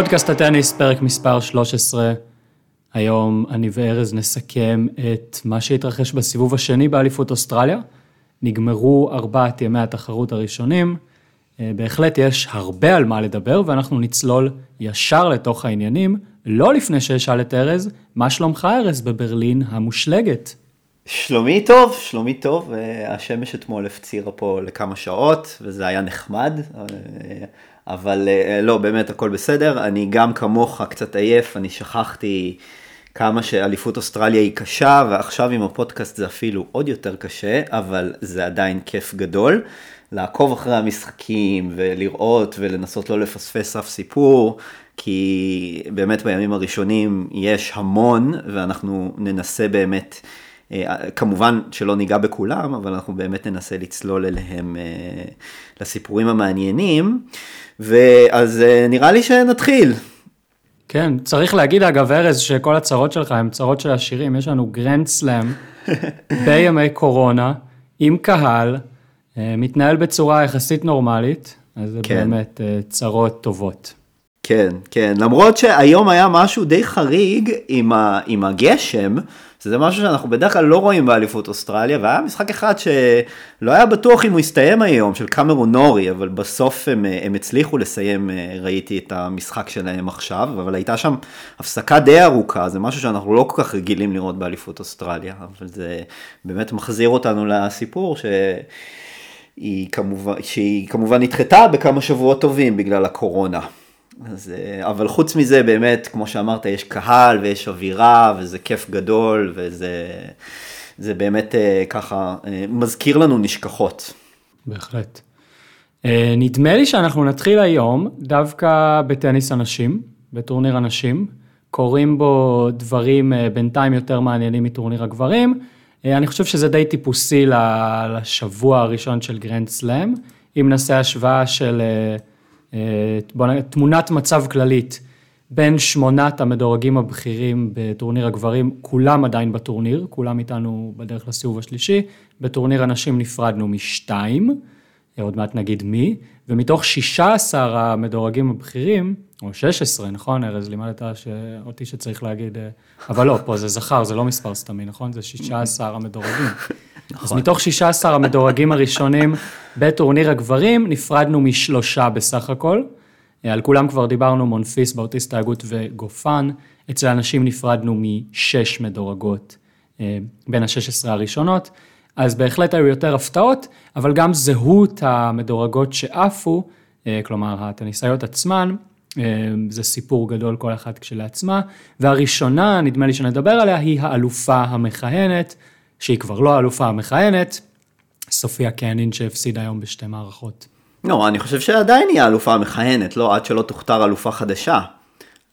פודקאסט הטניס, פרק מספר 13. היום אני וארז נסכם את מה שהתרחש בסיבוב השני באליפות אוסטרליה. נגמרו ארבעת ימי התחרות הראשונים. אה, בהחלט יש הרבה על מה לדבר, ואנחנו נצלול ישר לתוך העניינים, לא לפני שאשאל את ארז, מה שלומך ארז בברלין המושלגת? שלומי טוב, שלומי טוב, אה, השמש אתמול הפצירה פה לכמה שעות, וזה היה נחמד, אה, אבל לא, באמת הכל בסדר, אני גם כמוך קצת עייף, אני שכחתי כמה שאליפות אוסטרליה היא קשה, ועכשיו עם הפודקאסט זה אפילו עוד יותר קשה, אבל זה עדיין כיף גדול. לעקוב אחרי המשחקים ולראות ולנסות לא לפספס אף סיפור, כי באמת בימים הראשונים יש המון, ואנחנו ננסה באמת, אה, כמובן שלא ניגע בכולם, אבל אנחנו באמת ננסה לצלול אליהם אה, לסיפורים המעניינים. ואז אה, נראה לי שנתחיל. כן, צריך להגיד אגב, ארז, שכל הצרות שלך הן צרות של עשירים. יש לנו גרנד סלאם בימי קורונה, עם קהל, אה, מתנהל בצורה יחסית נורמלית, אז זה כן. באמת אה, צרות טובות. כן, כן, למרות שהיום היה משהו די חריג עם, ה, עם הגשם, שזה משהו שאנחנו בדרך כלל לא רואים באליפות אוסטרליה, והיה משחק אחד שלא היה בטוח אם הוא יסתיים היום, של קמרון נורי, אבל בסוף הם, הם הצליחו לסיים, ראיתי את המשחק שלהם עכשיו, אבל הייתה שם הפסקה די ארוכה, זה משהו שאנחנו לא כל כך רגילים לראות באליפות אוסטרליה, אבל זה באמת מחזיר אותנו לסיפור ש... היא כמובן, שהיא כמובן נדחתה בכמה שבועות טובים בגלל הקורונה. אז, אה, אבל חוץ מזה, באמת, כמו שאמרת, יש קהל ויש אווירה, וזה כיף גדול, וזה זה באמת אה, ככה אה, מזכיר לנו נשכחות. בהחלט. נדמה לי שאנחנו נתחיל היום דווקא בטניס הנשים, בטורניר הנשים. קורים בו דברים בינתיים יותר מעניינים מטורניר הגברים. אני חושב שזה די טיפוסי לשבוע הראשון של גרנד סלאם. אם נעשה השוואה של בוא נגיד, תמונת מצב כללית בין שמונת המדורגים הבכירים בטורניר הגברים, כולם עדיין בטורניר, כולם איתנו בדרך לסיבוב השלישי, בטורניר הנשים נפרדנו משתיים, אה, עוד מעט נגיד מי, ומתוך 16 המדורגים הבכירים, או 16, נכון, ארז, לימדת אותי שצריך להגיד, אה, אבל לא, פה זה זכר, זה לא מספר סתמי, נכון? זה 16 המדורגים. נכון. אז מתוך 16 המדורגים הראשונים בטורניר הגברים, נפרדנו משלושה בסך הכל. אה, על כולם כבר דיברנו, מונפיס, באוטיסט ההגות וגופן. אצל הנשים נפרדנו משש מדורגות אה, בין ה-16 הראשונות. אז בהחלט היו יותר הפתעות, אבל גם זהות המדורגות שעפו, אה, כלומר הטניסאיות עצמן, זה סיפור גדול כל אחת כשלעצמה. והראשונה, נדמה לי שנדבר עליה, היא האלופה המכהנת, שהיא כבר לא האלופה המכהנת, סופיה קנין שהפסידה היום בשתי מערכות. לא, אני חושב שעדיין היא האלופה המכהנת, לא עד שלא תוכתר אלופה חדשה,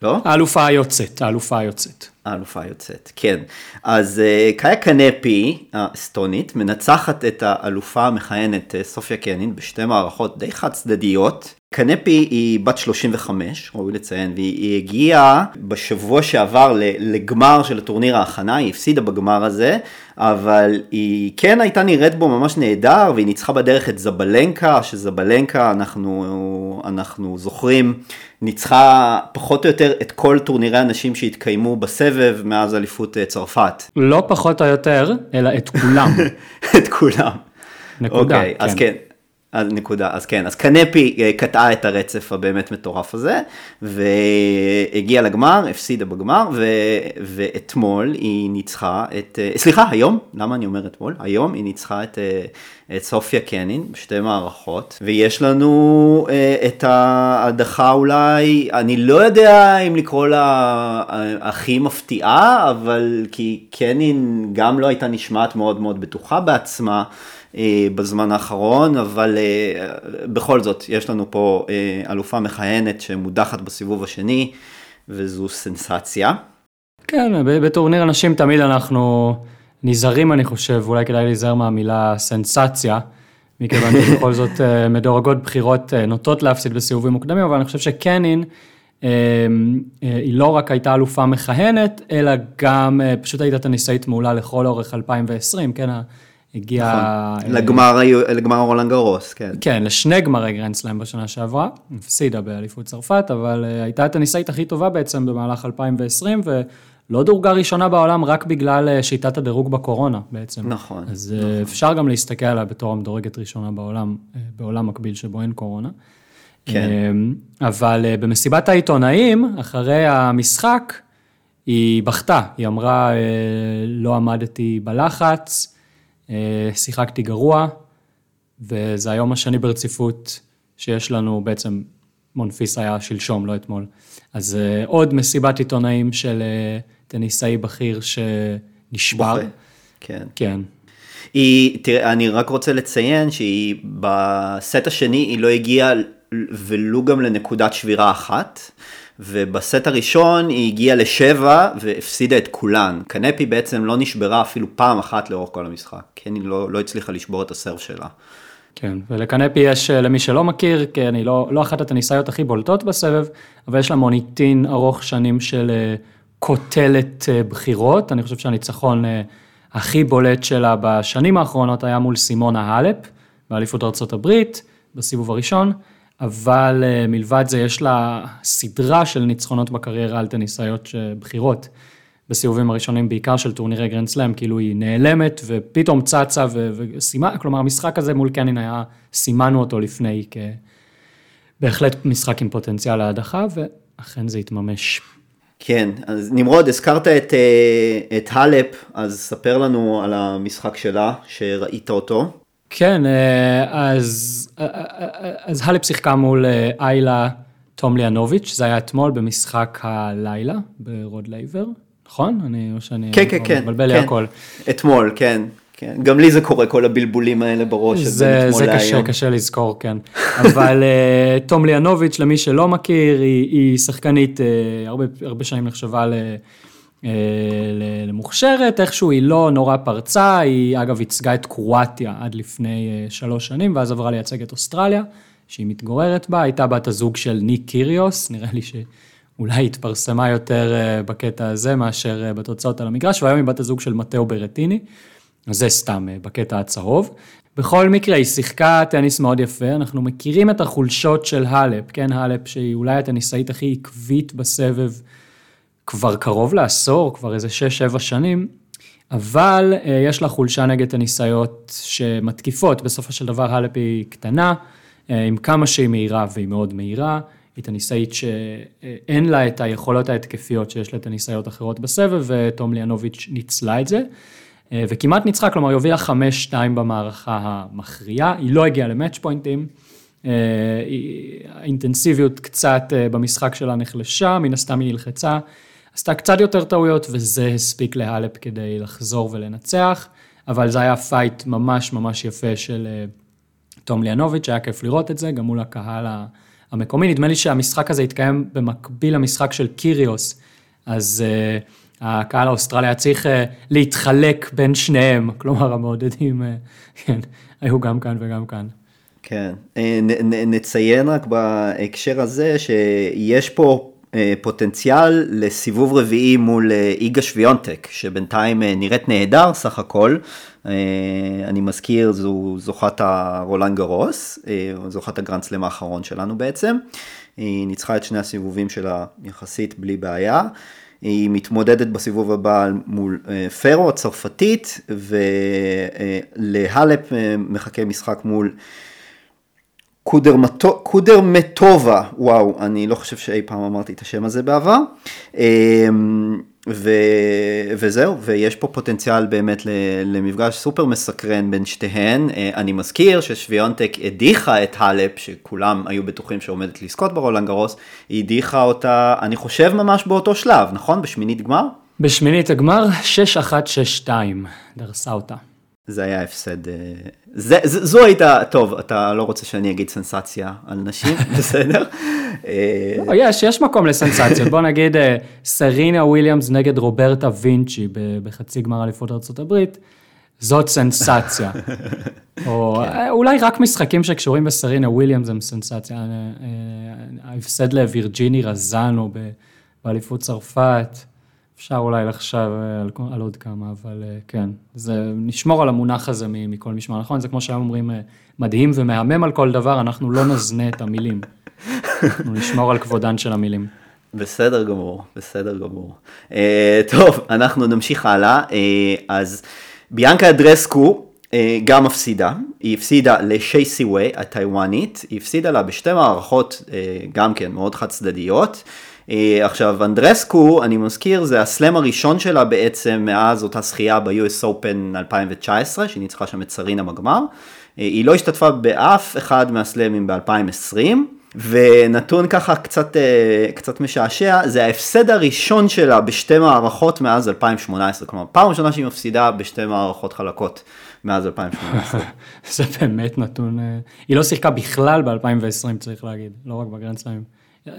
לא? האלופה היוצאת, האלופה היוצאת. האלופה היוצאת, כן. אז uh, קאיה קנפי, האסטונית, מנצחת את האלופה המכהנת uh, סופיה קנין בשתי מערכות די חד צדדיות. קנפי היא בת 35, ראוי לציין, והיא הגיעה בשבוע שעבר לגמר של הטורניר ההכנה, היא הפסידה בגמר הזה, אבל היא כן הייתה נראית בו ממש נהדר, והיא ניצחה בדרך את זבלנקה, שזבלנקה אנחנו, אנחנו זוכרים, ניצחה פחות או יותר את כל טורנירי הנשים שהתקיימו בסבב מאז אליפות אה, צרפת. לא פחות או יותר, אלא את כולם. את כולם. נקודה, okay, כן. אז כן. אז נקודה, אז כן, אז קנפי אה, קטעה את הרצף הבאמת מטורף הזה, והגיעה לגמר, הפסידה בגמר, ו, ואתמול היא ניצחה את, אה, סליחה, היום, למה אני אומר אתמול? היום היא ניצחה את, אה, את סופיה קנין בשתי מערכות, ויש לנו את ההדחה אולי, אני לא יודע אם לקרוא לה הכי מפתיעה, אבל כי קנין גם לא הייתה נשמעת מאוד מאוד בטוחה בעצמה. אה, בזמן האחרון, אבל אה, בכל זאת, יש לנו פה אה, אלופה מכהנת שמודחת בסיבוב השני, וזו סנסציה. כן, בטורניר אנשים תמיד אנחנו נזהרים, אני חושב, אולי כדאי להיזהר מהמילה סנסציה, מכיוון שבכל זאת מדורגות בכירות נוטות להפסיד בסיבובים מוקדמים, אבל אני חושב שקנין, היא לא רק הייתה אלופה מכהנת, אלא גם פשוט הייתה טניסאית מעולה לכל אורך 2020, כן, הגיעה... נכון. לגמר, ה- לגמר רולנד גרוס, כן. כן, לשני גמרי גרנד סלאם בשנה שעברה, הפסידה באליפות צרפת, אבל אה, הייתה הטניסאית הכי טובה בעצם במהלך 2020, ולא דורגה ראשונה בעולם רק בגלל אה, שיטת הדירוג בקורונה בעצם. נכון, אז אה, אפשר גם להסתכל עליה בתור המדורגת ראשונה בעולם, בעולם מקביל שבו אין קורונה. כן. Uh, אבל במסיבת העיתונאים, אחרי המשחק, היא בכתה, היא אמרה, לא עמדתי בלחץ, שיחקתי גרוע, וזה היום השני ברציפות שיש לנו, בעצם מונפיס היה שלשום, לא אתמול. אז uh, עוד מסיבת עיתונאים של uh, טניסאי בכיר שנשבר. בוכה. כן. כן. היא, תראה, אני רק רוצה לציין שהיא בסט השני היא לא הגיעה ולו גם לנקודת שבירה אחת, ובסט הראשון היא הגיעה לשבע והפסידה את כולן. קנפי בעצם לא נשברה אפילו פעם אחת לאורך כל המשחק, כן, היא לא, לא הצליחה לשבור את הסרף שלה. כן, ולקנפי יש, אה, למי שלא מכיר, כי אני לא, לא אחת הטניסאיות הכי בולטות בסבב, אבל יש לה מוניטין ארוך שנים של אה, קוטלת אה, בכירות. אני חושב שהניצחון הכי בולט שלה בשנים האחרונות היה מול סימונה הלפ, באליפות ארה"ב, בסיבוב הראשון, אבל מלבד זה יש לה סדרה של ניצחונות בקריירה על טניסאיות בכירות. בסיבובים הראשונים, בעיקר של טורנירי גרנד סלאם, כאילו היא נעלמת ופתאום צצה וסיימה, כלומר המשחק הזה מול קנין היה, סימנו אותו לפני כבהחלט משחק עם פוטנציאל להדחה, ואכן זה התממש. כן, אז נמרוד, הזכרת את, אה, את הלפ, אז ספר לנו על המשחק שלה, שראית אותו. כן, אה, אז, אה, אז הלפ שיחקה מול איילה תומליאנוביץ', זה היה אתמול במשחק הלילה ברוד לייבר, נכון? אני, או שאני כן, כן, כן, מבלבל לי כן. הכל. אתמול, כן. כן. גם לי זה קורה, כל הבלבולים האלה בראש, זה, אתמול זה קשה, להיום. קשה לזכור, כן. אבל אה, תום ליאנוביץ', למי שלא מכיר, היא, היא שחקנית, אה, הרבה, הרבה שנים נחשבה ל, אה, ל- למוכשרת, איכשהו היא לא נורא פרצה, היא אגב ייצגה את קרואטיה עד לפני אה, שלוש שנים, ואז עברה לייצג את אוסטרליה, שהיא מתגוררת בה, הייתה בת הזוג של ניק קיריוס, נראה לי שאולי התפרסמה יותר אה, בקטע הזה מאשר אה, בתוצאות על המגרש, והיום היא בת הזוג של מתאו ברטיני. זה סתם אה, בקטע הצהוב. בכל מקרה, היא שיחקה טניס מאוד יפה, אנחנו מכירים את החולשות של האלפ, כן, האלפ שהיא אולי הטניסאית הכי עקבית בסבב כבר קרוב לעשור, כבר איזה 6-7 שנים, אבל אה, יש לה חולשה נגד טניסאיות שמתקיפות, בסופו של דבר האלפ היא קטנה, אה, עם כמה שהיא מהירה והיא מאוד מהירה, היא טניסאית שאין לה את היכולות ההתקפיות שיש לטניסאיות אחרות בסבב, ותום ליאנוביץ' ניצלה את זה. אה, וכמעט ניצחה, כלומר היא הובילה 5-2 במערכה המכריעה, היא לא הגיעה למאץ' פוינטים, אה, האינטנסיביות קצת אה, במשחק שלה נחלשה, מן הסתם היא נלחצה, עשתה קצת יותר טעויות וזה הספיק להלפ כדי לחזור ולנצח, אבל זה היה פייט ממש ממש יפה של אה, תומליאנוביץ', היה כיף לראות את זה, גם מול הקהל המקומי. נדמה לי שהמשחק הזה התקיים במקביל למשחק של קיריוס, אז אה, הקהל האוסטרלי היה צריך אה, להתחלק בין שניהם, כלומר המעודדים, כן, היו גם כאן וגם כאן. כן, אה, נ- נ- נציין רק בהקשר הזה שיש פה אה, פוטנציאל לסיבוב רביעי מול אה, איגה שוויונטק, שבינתיים אה, נראית נהדר סך הכל. אה, אני מזכיר, זו זוכת הרולנד גרוס, אה, זוכת הגרנדסלם האחרון שלנו בעצם. היא ניצחה את שני הסיבובים שלה יחסית בלי בעיה. היא מתמודדת בסיבוב הבא מול אה, פרו הצרפתית, ולהלפ אה, מחכה משחק מול קודרמטובה, וואו, אני לא חושב שאי פעם אמרתי את השם הזה בעבר. אמ, ו... וזהו, ויש פה פוטנציאל באמת למפגש סופר מסקרן בין שתיהן. אה, אני מזכיר ששוויונטק הדיחה את האלפ, שכולם היו בטוחים שעומדת לזכות ברולנד גרוס, היא הדיחה אותה, אני חושב ממש באותו שלב, נכון? בשמינית גמר? בשמינית הגמר, 6-1-6-2, דרסה אותה. זה היה הפסד, אה, זה, זה, זו הייתה, טוב, אתה לא רוצה שאני אגיד סנסציה על נשים, בסדר? אה, לא, יש, יש מקום לסנסציות. בוא נגיד אה, סרינה וויליאמס נגד רוברטה וינצ'י בחצי גמר אליפות ארה"ב, זאת סנסציה. או אה, אולי רק משחקים שקשורים בסרינה וויליאמס הם סנסציה. ההפסד לווירג'יני רזאנו באליפות צרפת, אפשר אולי לחשב על, על עוד כמה, אבל כן, זה, נשמור על המונח הזה מכל משמע, נכון? זה כמו שהיום אומרים, מדהים ומהמם על כל דבר, אנחנו לא נזנה את המילים. אנחנו נשמור על כבודן של המילים. בסדר גמור, בסדר גמור. Uh, טוב, אנחנו נמשיך הלאה. Uh, אז ביאנקה אדרסקו uh, גם מפסידה, היא הפסידה לשייסי ווי הטיוואנית, היא הפסידה לה בשתי מערכות uh, גם כן מאוד חד צדדיות. Uh, עכשיו אנדרסקו, אני מזכיר, זה הסלאם הראשון שלה בעצם מאז אותה זכייה ב-US Open 2019, שהיא ניצחה שם את סרינה בגמר. Uh, היא לא השתתפה באף אחד מהסלאמים ב-2020. ונתון ככה קצת, אה, קצת משעשע, זה ההפסד הראשון שלה בשתי מערכות מאז 2018, כלומר פעם ראשונה שהיא מפסידה בשתי מערכות חלקות מאז 2018. זה באמת נתון, אה, היא לא שיחקה בכלל ב-2020 צריך להגיד, לא רק בגרנד סלאמים.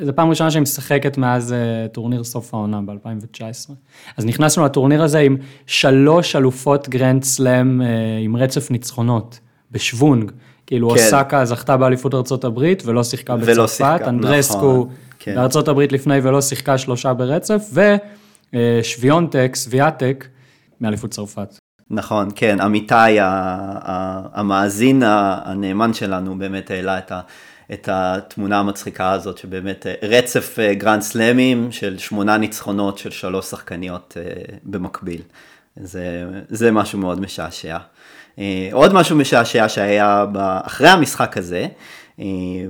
זו פעם ראשונה שהיא משחקת מאז אה, טורניר סוף העונה ב-2019. אז נכנסנו לטורניר הזה עם שלוש אלופות גרנד סלאם עם רצף ניצחונות, בשוונג. כאילו כן. אוסקה זכתה באליפות ארה"ב ולא שיחקה בצרפת, אנדרסקו נכון, כן. בארה"ב לפני ולא שיחקה שלושה ברצף, ושוויונטק, סביאטק, מאליפות צרפת. נכון, כן, אמיתי המאזין הנאמן שלנו באמת העלה את ה... את התמונה המצחיקה הזאת, שבאמת אה, רצף אה, גרנד סלאמים של שמונה ניצחונות של שלוש שחקניות אה, במקביל. זה, זה משהו מאוד משעשע. עוד משהו משעשע שהיה אחרי המשחק הזה,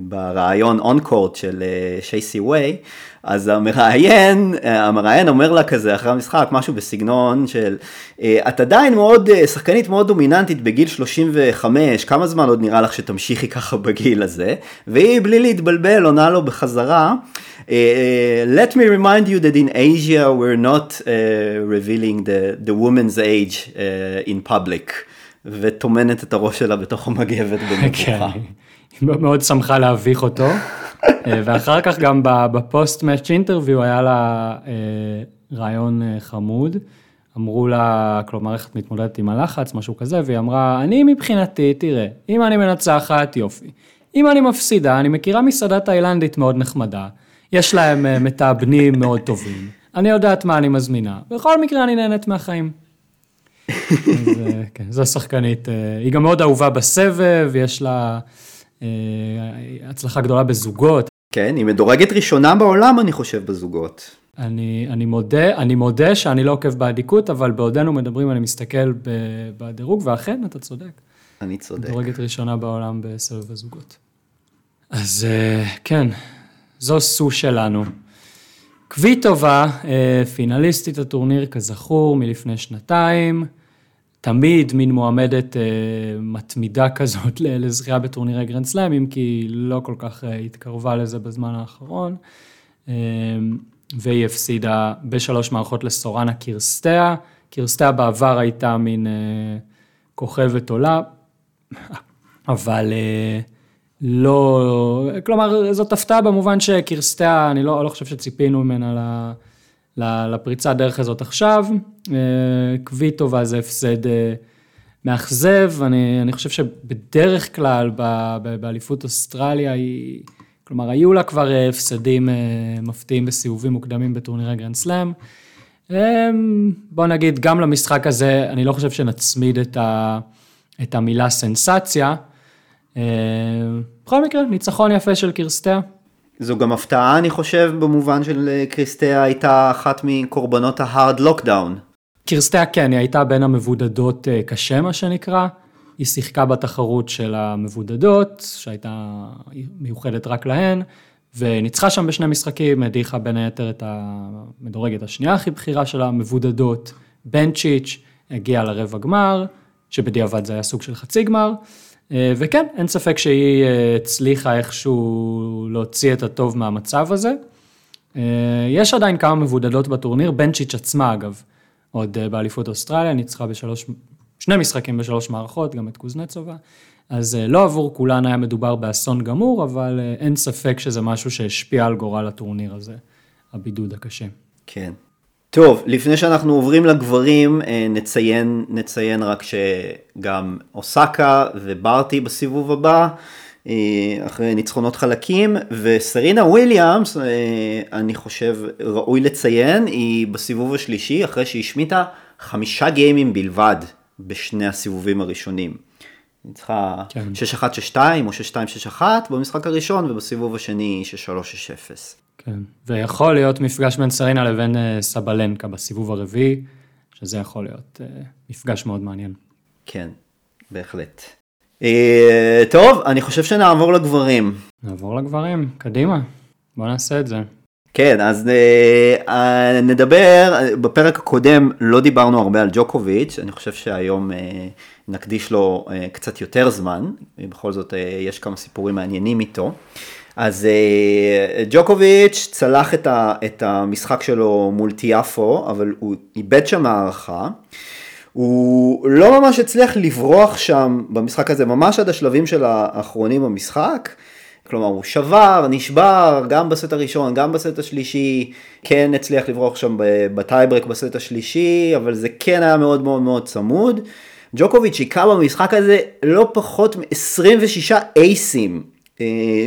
בריאיון on-court של שייסי ווי, אז המראיין, המראיין אומר לה כזה אחרי המשחק, משהו בסגנון של, את עדיין מאוד, שחקנית מאוד דומיננטית בגיל 35, כמה זמן עוד נראה לך שתמשיכי ככה בגיל הזה? והיא בלי להתבלבל עונה לו בחזרה, let me remind you that in Asia we're not uh, revealing the, the woman's age uh, in public. וטומנת את הראש שלה בתוך המגבת במבוכה. כן, היא מאוד שמחה להביך אותו. אה, ואחר כך גם בפוסט מאץ' אינטרוויו היה לה אה, רעיון אה, חמוד. אמרו לה, כלומר, איך את מתמודדת עם הלחץ, משהו כזה, והיא אמרה, אני מבחינתי, תראה, אם אני מנצחת, יופי. אם אני מפסידה, אני מכירה מסעדה תאילנדית מאוד נחמדה, יש להם מתאבנים מאוד טובים, אני יודעת מה אני מזמינה, בכל מקרה אני נהנית מהחיים. אז, כן, זו שחקנית, היא גם מאוד אהובה בסבב, יש לה הצלחה גדולה בזוגות. כן, היא מדורגת ראשונה בעולם, אני חושב, בזוגות. אני, אני מודה, אני מודה שאני לא עוקב באדיקות, אבל בעודנו מדברים, אני מסתכל בדירוג, ואכן, אתה צודק. אני צודק. מדורגת ראשונה בעולם בסבב הזוגות. אז כן, זו סו שלנו. קוויטובה, פינליסטית הטורניר כזכור מלפני שנתיים, תמיד מין מועמדת אה, מתמידה כזאת לזכייה בטורנירי גרנד סלאמים, כי היא לא כל כך אה, התקרבה לזה בזמן האחרון. אה, והיא הפסידה בשלוש מערכות לסורנה קירסטיה. קירסטיה בעבר הייתה מין אה, כוכבת עולה, אבל אה, לא, כלומר זאת הפתעה במובן שקירסטיה, אני לא, לא חושב שציפינו ממנה ל... לפריצה דרך הזאת עכשיו. אה, קוויטובה זה הפסד אה, מאכזב, אני, אני חושב שבדרך כלל באליפות אוסטרליה היא, כלומר היו לה כבר אה, הפסדים מפתיעים בסיבובים מוקדמים בטורנירי גרנד סלאם. בוא נגיד, גם למשחק הזה, אני לא חושב שנצמיד את, ה, את המילה סנסציה. בכל מקרה, ניצחון יפה של קירסטיה. זו גם הפתעה אני חושב במובן של אה, קריסטיה הייתה אחת מקורבנות ההארד לוקדאון. קריסטיה כן, היא הייתה בין המבודדות אה, קשה מה שנקרא. היא שיחקה בתחרות של המבודדות, שהייתה מיוחדת רק להן, וניצחה שם בשני משחקים, הדיחה בין היתר את המדורגת השנייה הכי בכירה של המבודדות, בנצ'יץ', הגיעה לרבע גמר, שבדיעבד זה היה סוג של חצי גמר. אה, וכן, אין ספק שהיא אה, הצליחה איכשהו להוציא את הטוב מהמצב הזה. אה, יש עדיין כמה מבודדות בטורניר, בנצ'יץ' עצמה אגב, עוד באליפות אוסטרליה, ניצחה בשלוש, שני משחקים בשלוש מערכות, גם את קוזנצובה. אז לא עבור כולן היה מדובר באסון גמור, אבל אין ספק שזה משהו שהשפיע על גורל הטורניר הזה, הבידוד הקשה. כן, טוב, לפני שאנחנו עוברים לגברים, אה, נציין, נציין רק שגם אוסקה וברטי בסיבוב הבא, אחרי ניצחונות חלקים, וסרינה וויליאמס, אני חושב ראוי לציין, היא בסיבוב השלישי, אחרי שהיא השמיטה חמישה גיימים בלבד בשני הסיבובים הראשונים. צריכה כן. 6-1-6-2 או 6-2-6-1 במשחק הראשון, ובסיבוב השני 6-3-6-0. כן, ויכול להיות מפגש בין סרינה לבין סבלנקה בסיבוב הרביעי, שזה יכול להיות מפגש מאוד מעניין. כן, בהחלט. אה, טוב, אני חושב שנעבור לגברים. נעבור לגברים, קדימה, בוא נעשה את זה. כן, אז אה, נדבר, בפרק הקודם לא דיברנו הרבה על ג'וקוביץ', אני חושב שהיום אה, נקדיש לו קצת יותר זמן, בכל זאת יש כמה סיפורים מעניינים איתו. אז ג'וקוביץ' צלח את המשחק שלו מול טיאפו, אבל הוא איבד שם הערכה. הוא לא ממש הצליח לברוח שם במשחק הזה, ממש עד השלבים של האחרונים במשחק. כלומר, הוא שבר, נשבר, גם בסט הראשון, גם בסט השלישי, כן הצליח לברוח שם בטייברייק בסט השלישי, אבל זה כן היה מאוד מאוד מאוד צמוד. ג'וקוביץ' היכה במשחק הזה לא פחות מ-26 אייסים, אה,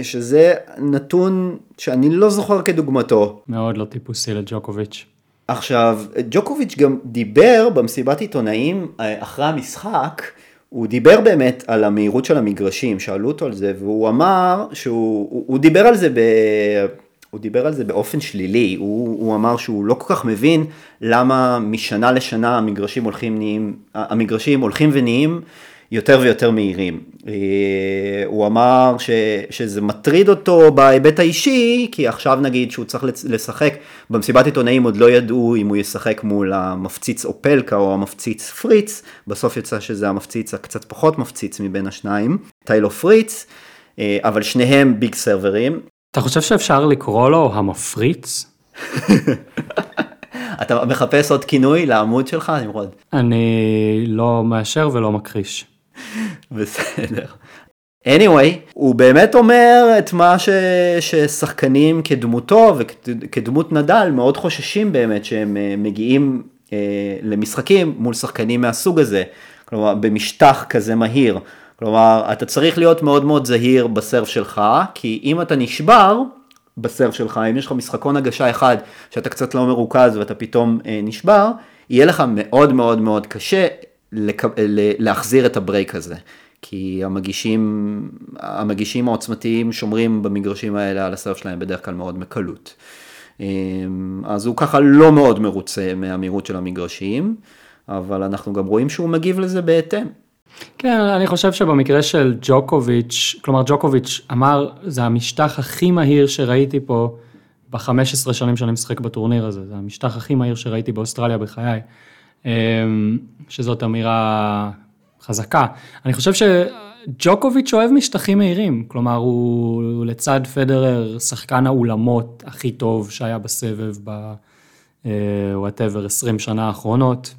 שזה נתון שאני לא זוכר כדוגמתו. מאוד לא טיפוסי לג'וקוביץ'. עכשיו, ג'וקוביץ' גם דיבר במסיבת עיתונאים אה, אחרי המשחק, הוא דיבר באמת על המהירות של המגרשים, שאלו אותו על זה, והוא אמר שהוא הוא, הוא דיבר על זה ב... הוא דיבר על זה באופן שלילי, הוא, הוא אמר שהוא לא כל כך מבין למה משנה לשנה המגרשים הולכים, נהיים, המגרשים הולכים ונהיים יותר ויותר מהירים. אה, הוא אמר ש, שזה מטריד אותו בהיבט האישי, כי עכשיו נגיד שהוא צריך לשחק, במסיבת עיתונאים עוד לא ידעו אם הוא ישחק מול המפציץ אופלקה או המפציץ פריץ, בסוף יצא שזה המפציץ הקצת פחות מפציץ מבין השניים, טיילו פריץ, אה, אבל שניהם ביג סרברים. אתה חושב שאפשר לקרוא לו המפריץ? אתה מחפש עוד כינוי לעמוד שלך, נמרוד? אני לא מאשר ולא מכחיש. בסדר. anyway, הוא באמת אומר את מה ש... ששחקנים כדמותו וכדמות נדל מאוד חוששים באמת שהם אה, מגיעים אה, למשחקים מול שחקנים מהסוג הזה, כלומר במשטח כזה מהיר. כלומר, אתה צריך להיות מאוד מאוד זהיר בסרף שלך, כי אם אתה נשבר בסרף שלך, אם יש לך משחקון הגשה אחד שאתה קצת לא מרוכז ואתה פתאום אה, נשבר, יהיה לך מאוד מאוד מאוד קשה לק... להחזיר את הברייק הזה. כי המגישים, המגישים העוצמתיים שומרים במגרשים האלה על הסרף שלהם בדרך כלל מאוד מקלות. אמ, אז הוא ככה לא מאוד מרוצה מהמהירות של המגרשים, אבל אנחנו גם רואים שהוא מגיב לזה בהתאם. כן, אני חושב שבמקרה של ג'וקוביץ', כלומר ג'וקוביץ' אמר, זה המשטח הכי מהיר שראיתי פה ב-15 שנים שאני משחק בטורניר הזה, זה המשטח הכי מהיר שראיתי באוסטרליה בחיי. אמ, שזאת אמירה חזקה. אני חושב שג'וקוביץ' אוהב משטחים מהירים, כלומר הוא לצד פדרר שחקן האולמות הכי טוב שהיה בסבב ב... whatever 20 שנה האחרונות.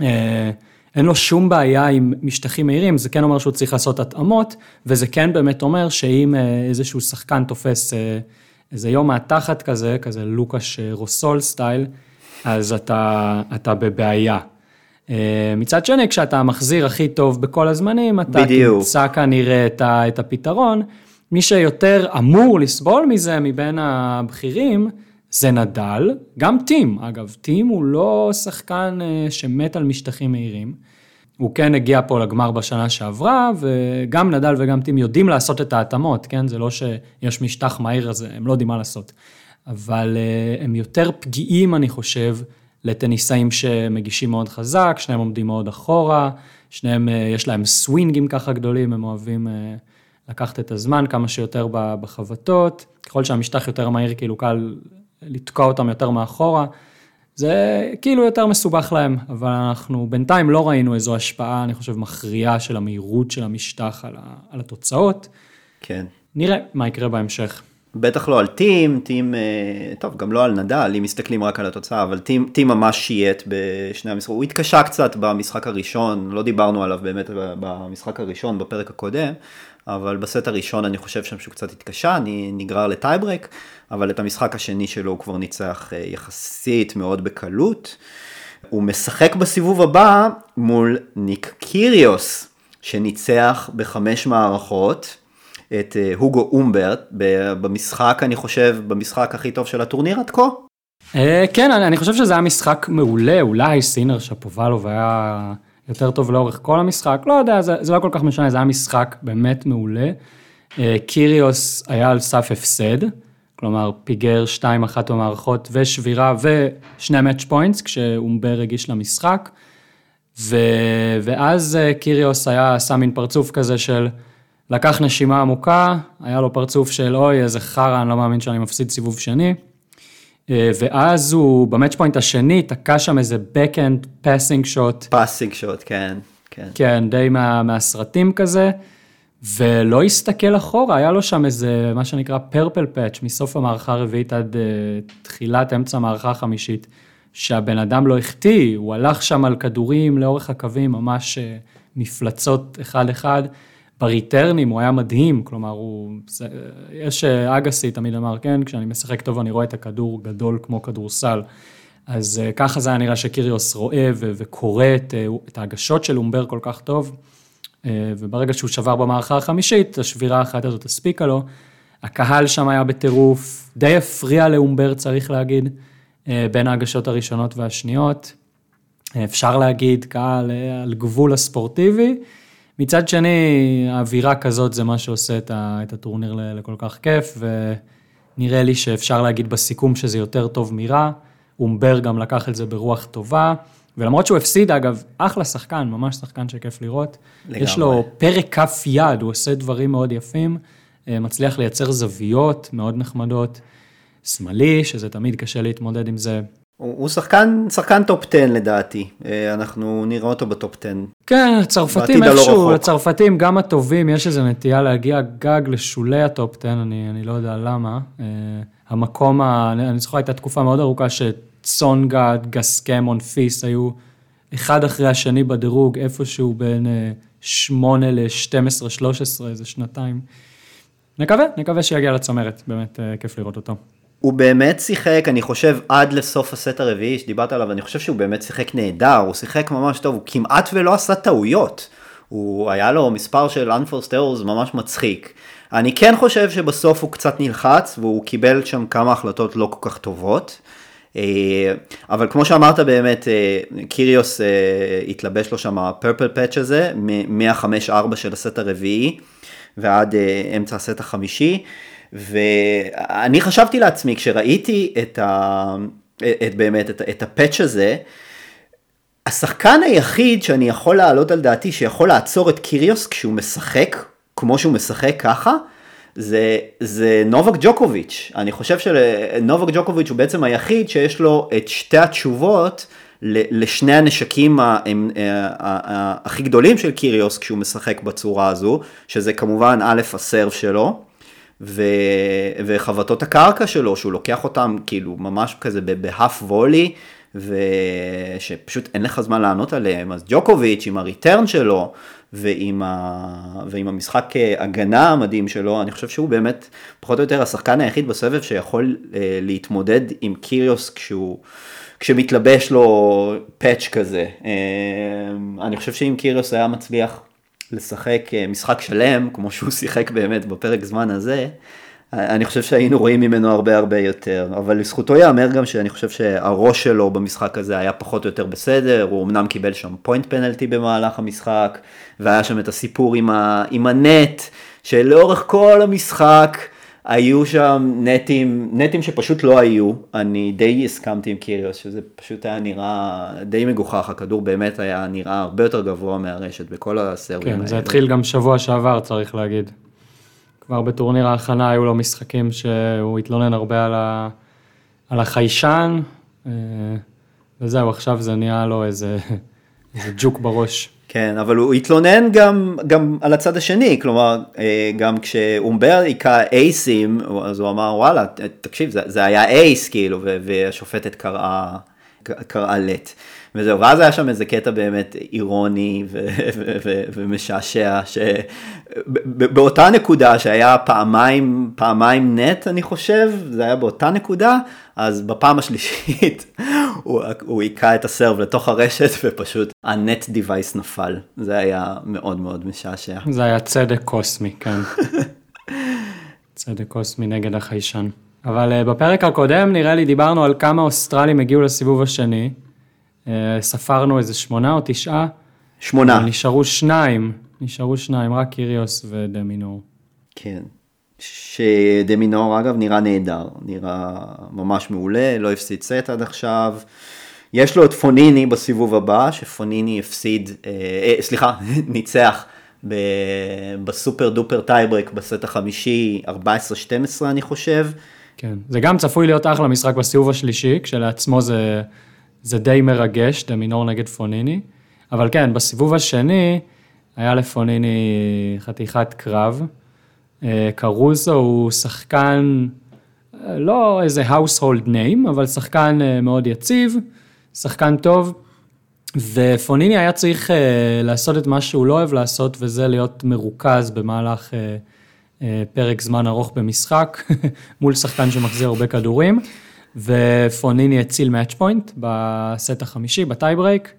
אה, אין לו שום בעיה עם משטחים מהירים, זה כן אומר שהוא צריך לעשות התאמות, וזה כן באמת אומר שאם אה, איזשהו שחקן תופס אה, איזה יום מהתחת כזה, כזה לוקאש רוסול style, אז אתה, אתה בבעיה. אה, מצד שני, כשאתה מחזיר הכי טוב בכל הזמנים, אתה בדיוק. תמצא כנראה את, ה, את הפתרון. מי שיותר אמור לסבול מזה מבין הבכירים, זה נדל, גם טים, אגב, טים הוא לא שחקן אה, שמת על משטחים מהירים. הוא כן הגיע פה לגמר בשנה שעברה, וגם נדל וגם טים יודעים לעשות את ההתאמות, כן? זה לא שיש משטח מהיר, אז הם לא יודעים מה לעשות. אבל אה, הם יותר פגיעים, אני חושב, לטניסאים שמגישים מאוד חזק, שניהם עומדים מאוד אחורה, שניהם, אה, יש להם סווינגים ככה גדולים, הם אוהבים אה, לקחת את הזמן כמה שיותר בחבטות, ככל שהמשטח יותר מהיר, כאילו קל לתקוע אותם יותר מאחורה. זה כאילו יותר מסובך להם, אבל אנחנו בינתיים לא ראינו איזו השפעה, אני חושב, מכריעה של המהירות של המשטח על התוצאות. כן. נראה מה יקרה בהמשך. בטח לא על טים, טים, אה, טוב, גם לא על נדל, אם מסתכלים רק על התוצאה, אבל טים, טים ממש שייט בשני המשחקים. הוא התקשה קצת במשחק הראשון, לא דיברנו עליו באמת במשחק הראשון, בפרק הקודם, אבל בסט הראשון אני חושב שם שהוא קצת התקשה, נגרר לטייברק, אבל את המשחק השני שלו הוא כבר ניצח אה, יחסית מאוד בקלות. הוא משחק בסיבוב הבא מול ניק קיריוס, שניצח בחמש מערכות. את אה, הוגו אומברט במשחק, אני חושב, במשחק הכי טוב של הטורניר עד כה. אה, כן, אני חושב שזה היה משחק מעולה, אולי סינר שפובלוב היה יותר טוב לאורך כל המשחק, לא יודע, זה, זה לא כל כך משנה, זה היה משחק באמת מעולה. אה, קיריוס היה על סף הפסד, כלומר פיגר 2-1 במערכות ושבירה ושני match points כשאומבר הגיש למשחק. ו... ואז קיריוס היה, עשה מין פרצוף כזה של לקח נשימה עמוקה, היה לו פרצוף של אוי איזה חרא, אני לא מאמין שאני מפסיד סיבוב שני. אה, ואז הוא במאץ' פוינט השני תקע שם איזה backend passing shot. passing shot, כן, כן. כן, די מה, מהסרטים כזה. ולא הסתכל אחורה, היה לו שם איזה, מה שנקרא פרפל פאץ', מסוף המערכה הרביעית עד uh, תחילת אמצע המערכה החמישית, שהבן אדם לא החטיא, הוא הלך שם על כדורים לאורך הקווים, ממש uh, מפלצות אחד-אחד. בריטרנים הוא היה מדהים, כלומר, הוא, זה, יש אה, אגסי תמיד אמר, כן, כשאני משחק טוב אני רואה את הכדור גדול כמו כדורסל. אז uh, ככה זה היה נראה שקיריוס רואה וקורא את, את ההגשות של אומבר כל כך טוב. אה, וברגע שהוא שבר במערכה החמישית, השבירה האחת הזאת הספיקה לו. הקהל שם היה בטירוף, די הפריע לאומבר צריך להגיד, אה, בין ההגשות הראשונות והשניות. אה, אפשר להגיד, קהל על גבול הספורטיבי. מצד שני, האווירה כזאת זה מה שעושה את הטורניר לכל כך כיף, ונראה לי שאפשר להגיד בסיכום שזה יותר טוב מרע. אומבר גם לקח את זה ברוח טובה. ולמרות שהוא הפסיד, אגב, אחלה שחקן, ממש שחקן שכיף לראות. לגמרי. יש לו פרק כף יד, הוא עושה דברים מאוד יפים, אה, מצליח לייצר זוויות מאוד נחמדות. שמאלי, שזה תמיד קשה להתמודד עם זה. הוא, שחקן, שחקן top 10 לדעתי, אה, אנחנו נראה אותו ב top 10. כן, הצרפתים איכשהו, הצרפתים גם הטובים, יש איזו נטייה להגיע גג לשולי ה top 10, אני, אני לא יודע למה. אה, המקום, אני זוכר הייתה תקופה מאוד ארוכה ש... צונגה, גסקה, מונפיס, היו אחד אחרי השני בדירוג, איפשהו בין 8 ל-12, 13, איזה שנתיים. נקווה, נקווה שיגיע לצמרת, באמת אה, כיף לראות אותו. הוא באמת שיחק, אני חושב, עד לסוף הסט הרביעי שדיברת עליו, אני חושב שהוא באמת שיחק נהדר, הוא שיחק ממש טוב, הוא כמעט ולא עשה טעויות. הוא היה לו מספר של unforced errors ממש מצחיק. אני כן חושב שבסוף הוא קצת נלחץ והוא קיבל שם כמה החלטות לא כל כך טובות. אה, אבל כמו שאמרת באמת, אה, קיריוס אה, התלבש לו שם הפרפל פאץ' הזה, מ-5-4 של הסט הרביעי ועד אמצע הסט החמישי, ואני חשבתי לעצמי, כשראיתי את, ה... את באמת, את, את הפאץ' הזה, השחקן היחיד שאני יכול להעלות על דעתי שיכול לעצור את קיריוס כשהוא משחק, כמו שהוא משחק ככה, זה, זה נובק ג'וקוביץ'. אני חושב שנובק ג'וקוביץ' הוא בעצם היחיד שיש לו את שתי התשובות לשני הנשקים הכי גדולים של קיריוס כשהוא משחק בצורה הזו, שזה כמובן א' הסרף שלו. ו... וחבטות הקרקע שלו, שהוא לוקח אותם כאילו ממש כזה בהאף וולי, ושפשוט אין לך זמן לענות עליהם, אז ג'וקוביץ' עם הריטרן שלו, ועם, ה... ועם המשחק אה, הגנה המדהים שלו, אני חושב שהוא באמת פחות או יותר השחקן היחיד בסבב שיכול אה, להתמודד עם קיריוס כשהוא, כשמתלבש לו פאץ' כזה. אה, אני חושב שאם קיריוס היה מצליח לשחק משחק שלם, כמו שהוא שיחק באמת בפרק זמן הזה, אני חושב שהיינו רואים ממנו הרבה הרבה יותר, אבל לזכותו ייאמר גם שאני חושב שהראש שלו במשחק הזה היה פחות או יותר בסדר, הוא אמנם קיבל שם פוינט פנלטי במהלך המשחק, והיה שם את הסיפור עם, ה, עם הנט, שלאורך כל המשחק היו שם נטים, נטים שפשוט לא היו, אני די הסכמתי עם קיריוס, שזה פשוט היה נראה די מגוחך, הכדור באמת היה נראה הרבה יותר גבוה מהרשת בכל הסרבים כן, האלה. כן, זה התחיל גם שבוע שעבר צריך להגיד. כבר בטורניר ההכנה היו לו משחקים שהוא התלונן הרבה על, ה, על החיישן, אה, וזהו, עכשיו זה נהיה לו איזה, איזה ג'וק בראש. כן, אבל הוא התלונן גם, גם על הצד השני, כלומר, אה, גם כשאומבר היכה אייסים, אז הוא אמר, וואלה, תקשיב, זה, זה היה אייס, כאילו, והשופטת קראה, קראה לט. וזהו, ואז היה שם איזה קטע באמת אירוני ו- ו- ו- ומשעשע, שבאותה נקודה שהיה פעמיים, פעמיים נט אני חושב, זה היה באותה נקודה, אז בפעם השלישית הוא היכה את הסרב לתוך הרשת ופשוט הנט דיווייס נפל, זה היה מאוד מאוד משעשע. זה היה צדק קוסמי, כן. צדק קוסמי נגד החיישן. אבל uh, בפרק הקודם נראה לי דיברנו על כמה אוסטרלים הגיעו לסיבוב השני. Uh, ספרנו איזה שמונה או תשעה. שמונה. נשארו שניים, נשארו שניים, רק קיריוס ודמינור. כן. שדמינור אגב נראה נהדר, נראה ממש מעולה, לא הפסיד סט עד עכשיו. יש לו את פוניני בסיבוב הבא, שפוניני הפסיד, אה, אה, סליחה, ניצח ב, ב super duper טייברק בסט החמישי, 14-12 אני חושב. כן, זה גם צפוי להיות אחלה משחק בסיבוב השלישי, כשלעצמו זה, זה די מרגש, דמינור נגד פוניני. אבל כן, בסיבוב השני היה לפוניני חתיכת קרב. אה, קרוזו הוא שחקן, אה, לא איזה household name, אבל שחקן אה, מאוד יציב, שחקן טוב, ופוניני היה צריך לעשות את מה שהוא לא אוהב לעשות, וזה להיות מרוכז במהלך פרק זמן ארוך במשחק, מול שחקן שמחזיר הרבה כדורים, ופוניני הציל match point בסט החמישי, בטייברייק.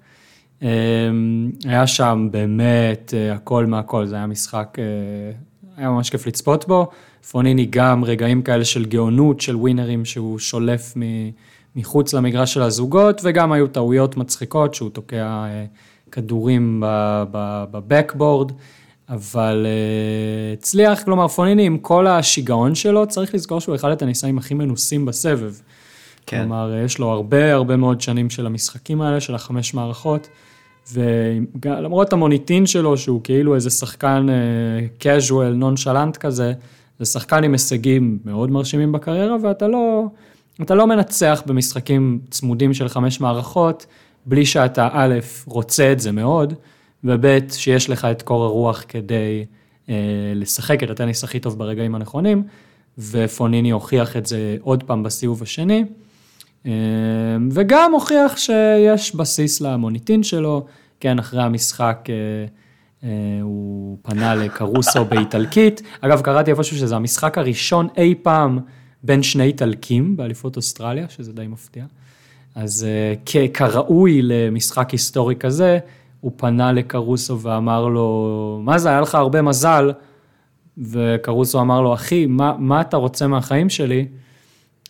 היה שם באמת הכל מהכל, זה היה משחק היה ממש כיף לצפות בו. פוניני גם רגעים כאלה של גאונות, של ווינרים שהוא שולף מחוץ למגרש של הזוגות, וגם היו טעויות מצחיקות שהוא תוקע אה, כדורים בבקבורד, אבל אה, הצליח, כלומר פוניני עם כל השיגעון שלו, צריך לזכור שהוא אחד הטניסאים הכי מנוסים בסבב. כן. כלומר, יש לו הרבה הרבה מאוד שנים של המשחקים האלה, של החמש מערכות. ולמרות המוניטין שלו, שהוא כאילו איזה שחקן casual, נונשלנט כזה, זה שחקן עם הישגים מאוד מרשימים בקריירה, ואתה לא, אתה לא מנצח במשחקים צמודים של חמש מערכות, בלי שאתה א', רוצה את זה מאוד, וב', שיש לך את קור הרוח כדי אה, לשחק את הטניס הכי טוב ברגעים הנכונים, ופוניני הוכיח את זה עוד פעם בסיבוב השני. אמ, וגם הוכיח שיש בסיס למוניטין שלו, כן, אחרי המשחק אה, אה, הוא פנה לקרוסו באיטלקית. אגב, קראתי איפשהו שזה המשחק הראשון אי פעם בין שני איטלקים באליפות אוסטרליה, שזה די מפתיע. אז אה, כראוי למשחק היסטורי כזה, הוא פנה לקרוסו ואמר לו, מה זה, היה לך הרבה מזל, וקרוסו אמר לו, אחי, מה, מה אתה רוצה מהחיים שלי?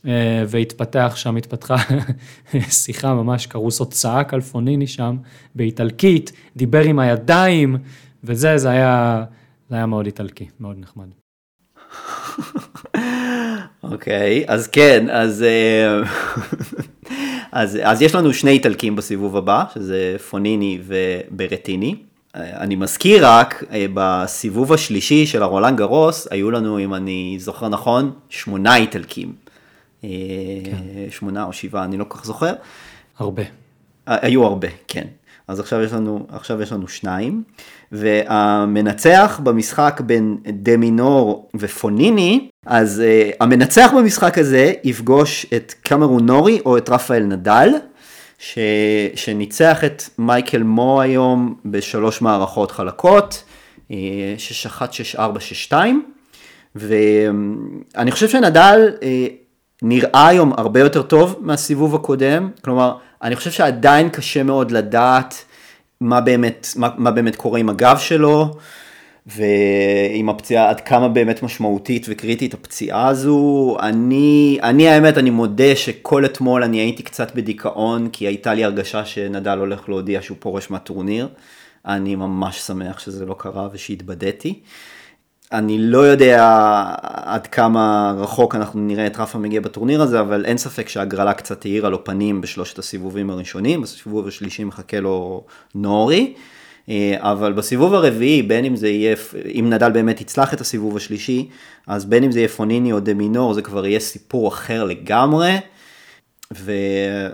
אה, והתפתח שם, התפתחה שיחה ממש, קרוסו צעק על פוניני שם, באיטלקית, דיבר עם הידיים, וזה, זה היה, זה היה מאוד איטלקי, מאוד נחמד. אוקיי, okay, אז כן, אז, אה, אז, אז יש לנו שני איטלקים בסיבוב הבא, שזה פוניני וברטיני. אה, אני מזכיר רק, בסיבוב השלישי של הרולנד גרוס, היו לנו, אם אני זוכר נכון, שמונה איטלקים. כן. שמונה או שבעה, אני לא כל כך זוכר. הרבה. היו הרבה, כן. אז עכשיו יש לנו, עכשיו יש לנו שניים, והמנצח במשחק בין דמינור ופוניני, אז uh, המנצח במשחק הזה יפגוש את קמרון נורי או את רפאל נדל, ש, שניצח את מייקל מו היום בשלוש מערכות חלקות, uh, שש אחת, שש ארבע, שש שתיים, ואני חושב שנדל uh, נראה היום הרבה יותר טוב מהסיבוב הקודם, כלומר, אני חושב שעדיין קשה מאוד לדעת מה באמת, מה, מה באמת קורה עם הגב שלו, ועם הפציעה, עד כמה באמת משמעותית וקריטית הפציעה הזו. אני, אני האמת, אני מודה שכל אתמול אני הייתי קצת בדיכאון, כי הייתה לי הרגשה שנדל הולך להודיע שהוא פורש מהטורניר. אני ממש שמח שזה לא קרה ושהתבדיתי. אני לא יודע עד כמה רחוק אנחנו נראה את רפה מגיע בטורניר הזה, אבל אין ספק שהגרלה קצת האירה לו פנים בשלושת הסיבובים הראשונים, בסיבוב השלישי מחכה לו נורי, אה, אבל בסיבוב הרביעי, בין אם זה יהיה, אם נדל באמת יצלח את הסיבוב השלישי, אז בין אם זה יהיה פוניני או דמינור, זה כבר יהיה סיפור אחר לגמרי. ו...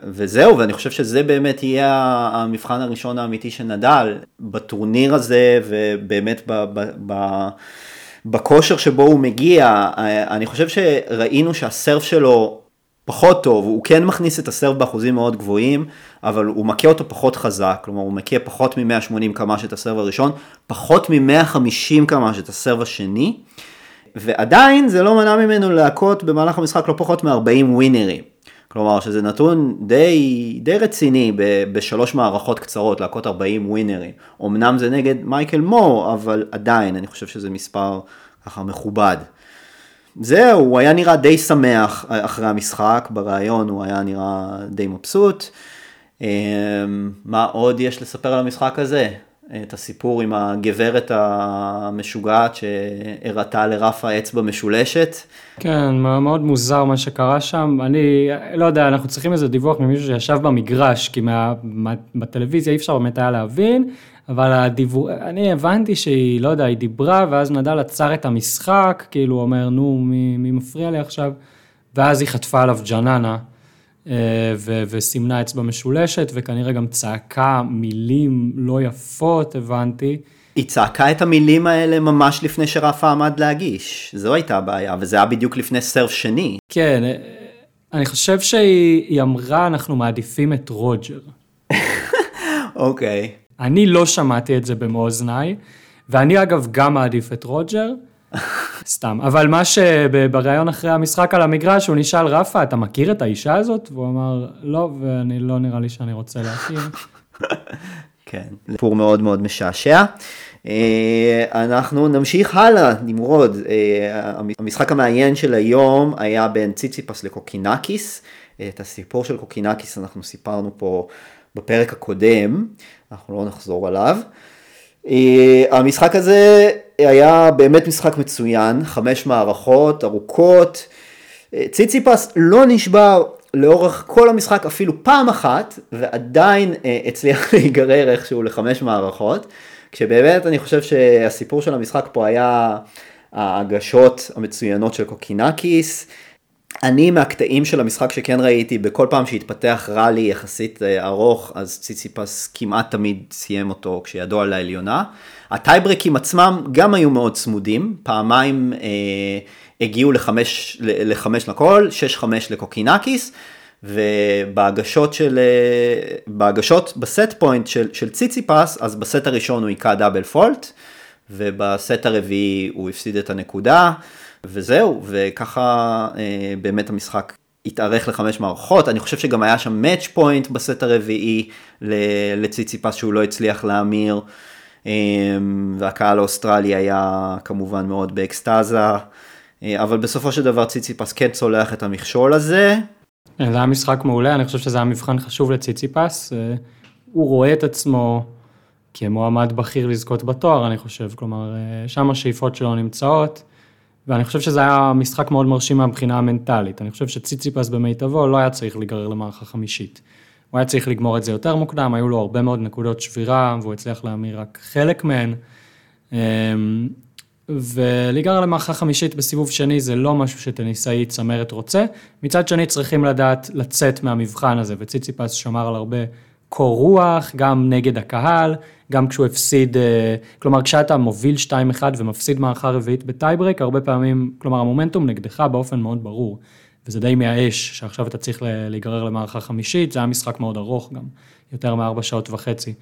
וזהו, ואני חושב שזה באמת יהיה המבחן הראשון האמיתי של נדל בטורניר הזה, ובאמת ב... ב... ב... בכושר שבו הוא מגיע, אני חושב שראינו שהסרף שלו פחות טוב, הוא כן מכניס את הסרף באחוזים מאוד גבוהים, אבל הוא מכה אותו פחות חזק, כלומר הוא מכה פחות מ-180 קמ"ש את הסרב הראשון, פחות מ-150 קמ"ש את הסרב השני, ועדיין זה לא מנע ממנו להכות במהלך המשחק לא פחות מ-40 ווינרים. כלומר שזה נתון די, די רציני ב, בשלוש מערכות קצרות, להכות 40 ווינרים. אמנם זה נגד מייקל מו, אבל עדיין אני חושב שזה מספר ככה מכובד. זהו, הוא היה נראה די שמח אחרי המשחק, בריאיון הוא היה נראה די מבסוט. מה עוד יש לספר על המשחק הזה? את הסיפור עם הגברת המשוגעת שהראתה לרפה אצבע משולשת. כן, מאוד מוזר מה שקרה שם. אני לא יודע, אנחנו צריכים איזה דיווח ממישהו שישב במגרש, כי מה, בטלוויזיה אי אפשר באמת היה להבין, אבל הדיווח, אני הבנתי שהיא, לא יודע, היא דיברה, ואז נדל עצר את המשחק, כאילו הוא אומר, נו, מי, מי מפריע לי עכשיו? ואז היא חטפה עליו ג'ננה. אה, וסימנה אצבע משולשת, וכנראה גם צעקה מילים לא יפות, הבנתי. היא צעקה את המילים האלה ממש לפני שרפה עמד להגיש, זו הייתה הבעיה, וזה היה בדיוק לפני סרף שני. כן, אה, אני חושב שהיא אמרה, אנחנו מעדיפים את רוג'ר. אוקיי. okay. אני לא שמעתי את זה במו אוזניי, ואני אגב גם מעדיף את רוג'ר. סתם, אבל מה שבריאיון אחרי המשחק על המגרש, הוא נשאל, רפה, אתה מכיר את האישה הזאת? והוא אמר, לא, ואני לא נראה לי שאני רוצה להכיר. כן, סיפור מאוד מאוד משעשע. אה, אנחנו נמשיך הלאה, נמרוד. אה, המשחק המעניין של היום היה בין ציציפס לקוקינקיס. את הסיפור של קוקינקיס אנחנו סיפרנו פה בפרק הקודם, אנחנו לא נחזור עליו. אה, המשחק הזה היה באמת משחק מצוין, חמש מערכות ארוכות. אה, ציציפס לא נשבר לאורך כל המשחק אפילו פעם אחת, ועדיין אה, הצליח להיגרר איכשהו לחמש מערכות, כשבאמת אני חושב שהסיפור של המשחק פה היה ההגשות המצוינות של קוקינקיס. אני מהקטעים של המשחק שכן ראיתי, בכל פעם שהתפתח rally יחסית אה, ארוך, אז ציציפס כמעט תמיד סיים אותו כשידו על העליונה. הטייברקים עצמם גם היו מאוד צמודים, פעמיים אה, הגיעו לחמש, לחמש לכל, שש חמש לקוקינקיס, ובהגשות של, אה, בהגשות ב set point של, של ציציפס, אז בסט הראשון הוא היכה double fault, ובסט הרביעי הוא הפסיד את הנקודה. וזהו, וככה אה, באמת המשחק התארך לחמש מערכות, אני חושב שגם היה שם match point בסט הרביעי לציציפס שהוא לא הצליח להמיר, אה, והקהל האוסטרלי היה כמובן מאוד באקסטזה, אה, אבל בסופו של דבר ציציפס כן צולח את המכשול הזה. זה היה משחק מעולה, אני חושב שזה היה מבחן חשוב לציציפס, הוא רואה את עצמו כמועמד בכיר לזכות בתואר, אני חושב, כלומר, שם השאיפות שלו נמצאות. ואני חושב שזה היה משחק מאוד מרשים מהבחינה המנטלית. אני חושב שציציפס במיטבו לא היה צריך להיגרר למערכה חמישית. הוא היה צריך לגמור את זה יותר מוקדם, היו לו הרבה מאוד נקודות שבירה, והוא הצליח להמיר רק חלק מהן. אמ, ולהיגרר למערכה חמישית בסיבוב שני זה לא משהו שטניסאי צמרת רוצה. מצד שני צריכים לדעת לצאת מהמבחן הזה, וציציפס שמר על הרבה קור רוח, גם נגד הקהל, גם כשהוא הפסיד, אה, כלומר כשאתה מוביל 2-1 ומפסיד מערכה רביעית בטייברק, הרבה פעמים, כלומר המומנטום נגדך באופן מאוד ברור, וזה די מייאש שעכשיו אתה צריך להיגרר למערכה חמישית, זה היה משחק מאוד ארוך גם, יותר מארבע שעות וחצי.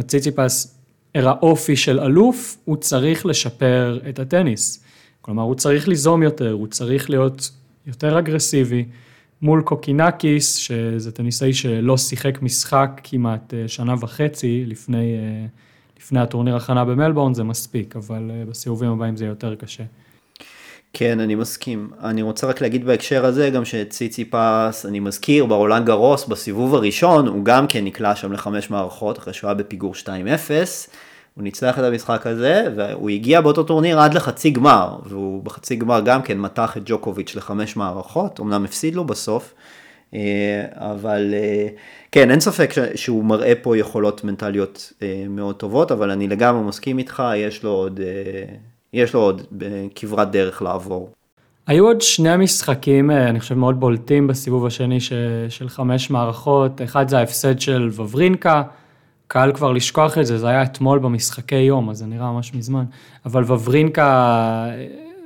ציציפס הראה אופי של אלוף, הוא צריך לשפר את הטניס. כלומר, הוא צריך ליזום יותר, הוא צריך להיות יותר אגרסיבי. מול קוקינקיס, שזה טניסאי שלא שיחק משחק כמעט אה, שנה וחצי לפני, אה, לפני הטורניר הכנה במלבורן, זה מספיק, אבל אה, בסיבובים הבאים זה יותר קשה. כן, אני מסכים. אני רוצה רק להגיד בהקשר הזה גם שציציפס, אני מזכיר, ברולנד גרוס בסיבוב הראשון, הוא גם כן נקלע שם לחמש מערכות, אחרי שהוא היה בפיגור 2-0. הוא ניצח את המשחק הזה, והוא הגיע באותו טורניר עד לחצי גמר, והוא בחצי גמר גם כן מתח את ג'וקוביץ' לחמש מערכות, אמנם הפסיד לו בסוף, אה, אבל אה, כן, אין ספק שהוא מראה פה יכולות מנטליות אה, מאוד טובות, אבל אני לגמרי מסכים איתך, יש לו עוד, יש לו עוד כברת דרך לעבור. היו עוד שני משחקים, אני חושב, מאוד בולטים בסיבוב השני של חמש מערכות, אחד זה ההפסד של וברינקה, קל כבר לשכוח את זה, זה היה אתמול במשחקי יום, אז זה נראה ממש מזמן. אבל וברינקה,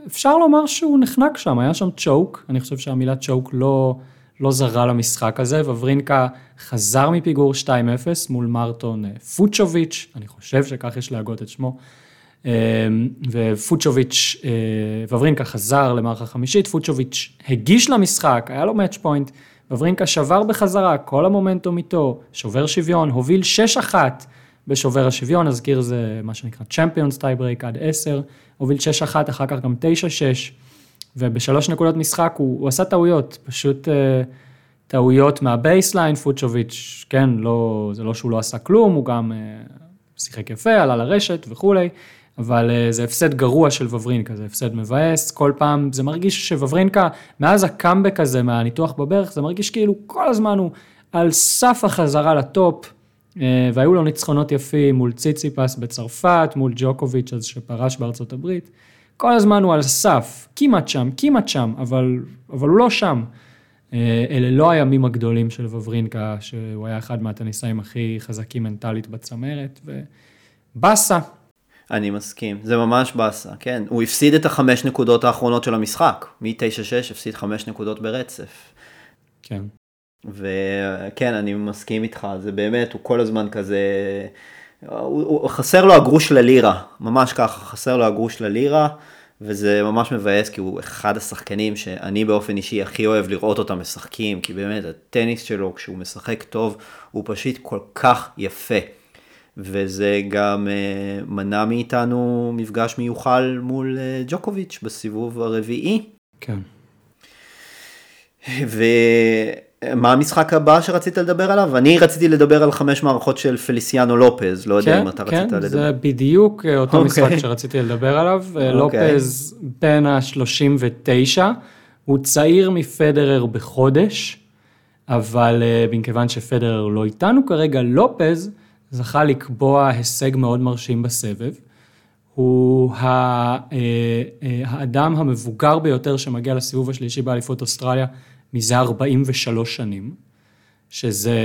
אפשר לומר שהוא נחנק שם, היה שם צ'וק, אני חושב שהמילה צ'וק לא, לא זרה למשחק הזה, וברינקה חזר מפיגור 2-0 מול מרטון אה, פוצ'וביץ', אני חושב שכך יש להגות את שמו. אה, ופוצ'וביץ', אה, וברינקה חזר למערכה חמישית, פוצ'וביץ' הגיש למשחק, היה לו מאץ' פוינט. וורינקה שבר בחזרה, כל המומנטום איתו, שובר שוויון, הוביל 6-1 בשובר השוויון, נזכיר זה מה שנקרא champions tiebreak עד 10, הוביל 6-1, אחר כך גם 9-6, ובשלוש נקודות משחק הוא, הוא עשה טעויות, פשוט אה, טעויות מה baseline, פוצ'וביץ', כן, לא, זה לא שהוא לא עשה כלום, הוא גם אה, שיחק יפה, עלה לרשת וכולי, אבל אה, זה הפסד גרוע של וורינקה, זה הפסד מבאס, כל פעם זה מרגיש שוורינקה, מאז הקאמבק הזה מהניתוח בברך, זה מרגיש כאילו כל הזמן הוא על סף החזרה לטופ, אה, והיו לו ניצחונות יפים מול ציציפס בצרפת, מול ג'וקוביץ' אז שפרש בארצות הברית. כל הזמן הוא על סף, כמעט שם, כמעט שם, אבל, אבל הוא לא שם. אה, אלה לא הימים הגדולים של וברינקה, שהוא היה אחד מהטניסאים הכי חזקים מנטלית בצמרת, ובאסה. אני מסכים, זה ממש באסה, כן. הוא הפסיד את החמש נקודות האחרונות של המשחק, מ-9-6 הפסיד חמש נקודות ברצף. כן. וכן, אני מסכים איתך, זה באמת, הוא כל הזמן כזה, הוא, הוא חסר לו הגרוש ללירה, ממש ככה, חסר לו הגרוש ללירה, וזה ממש מבאס, כי הוא אחד השחקנים שאני באופן אישי הכי אוהב לראות אותם משחקים, כי באמת, הטניס שלו, כשהוא משחק טוב, הוא פשוט כל כך יפה. וזה גם uh, מנע מאיתנו מפגש מיוחל מול uh, ג'וקוביץ' בסיבוב הרביעי. כן. ו... מה המשחק הבא שרצית לדבר עליו? אני רציתי לדבר על חמש מערכות של פליסיאנו לופז, לא יודע כן, אם אתה כן, רצית לדבר. כן, זה בדיוק אה, אותו אוקיי. משחק שרציתי לדבר עליו. אה, אוקיי. לופז בן ה-39, הוא צעיר מפדרר בחודש, אבל אה, מכיוון שפדרר לא איתנו כרגע, לופז זכה לקבוע הישג מאוד מרשים בסבב. הוא אה, אה, האדם המבוגר ביותר שמגיע לסיבוב השלישי באליפות אוסטרליה מזה 43 שנים, שזה,